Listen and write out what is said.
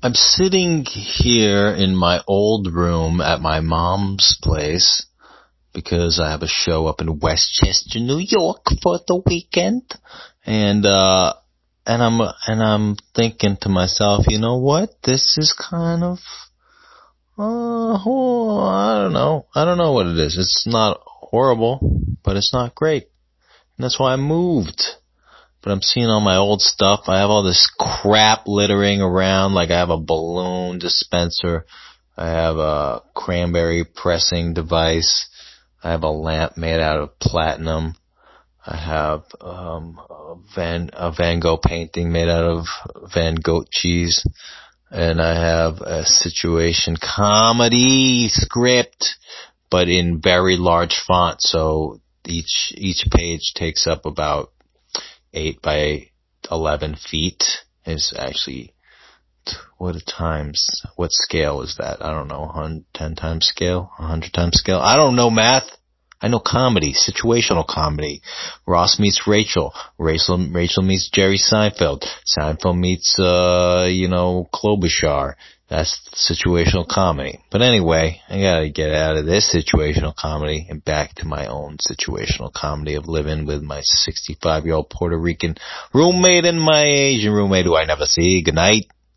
I'm sitting here in my old room at my mom's place because I have a show up in Westchester, New York for the weekend. And, uh, and I'm, and I'm thinking to myself, you know what? This is kind of, uh, oh, I don't know. I don't know what it is. It's not horrible, but it's not great. And that's why I moved but I'm seeing all my old stuff. I have all this crap littering around, like I have a balloon dispenser. I have a cranberry pressing device. I have a lamp made out of platinum. I have um, a Van a Van Gogh painting made out of Van Gogh cheese, and I have a situation comedy script, but in very large font. So each each page takes up about 8 by 11 feet is actually what times what scale is that? I don't know 10 times scale? 100 times scale? I don't know math i know comedy situational comedy ross meets rachel rachel rachel meets jerry seinfeld seinfeld meets uh you know klobuchar that's situational comedy. But anyway, I gotta get out of this situational comedy and back to my own situational comedy of living with my 65 year old Puerto Rican roommate and my Asian roommate who I never see. Good night.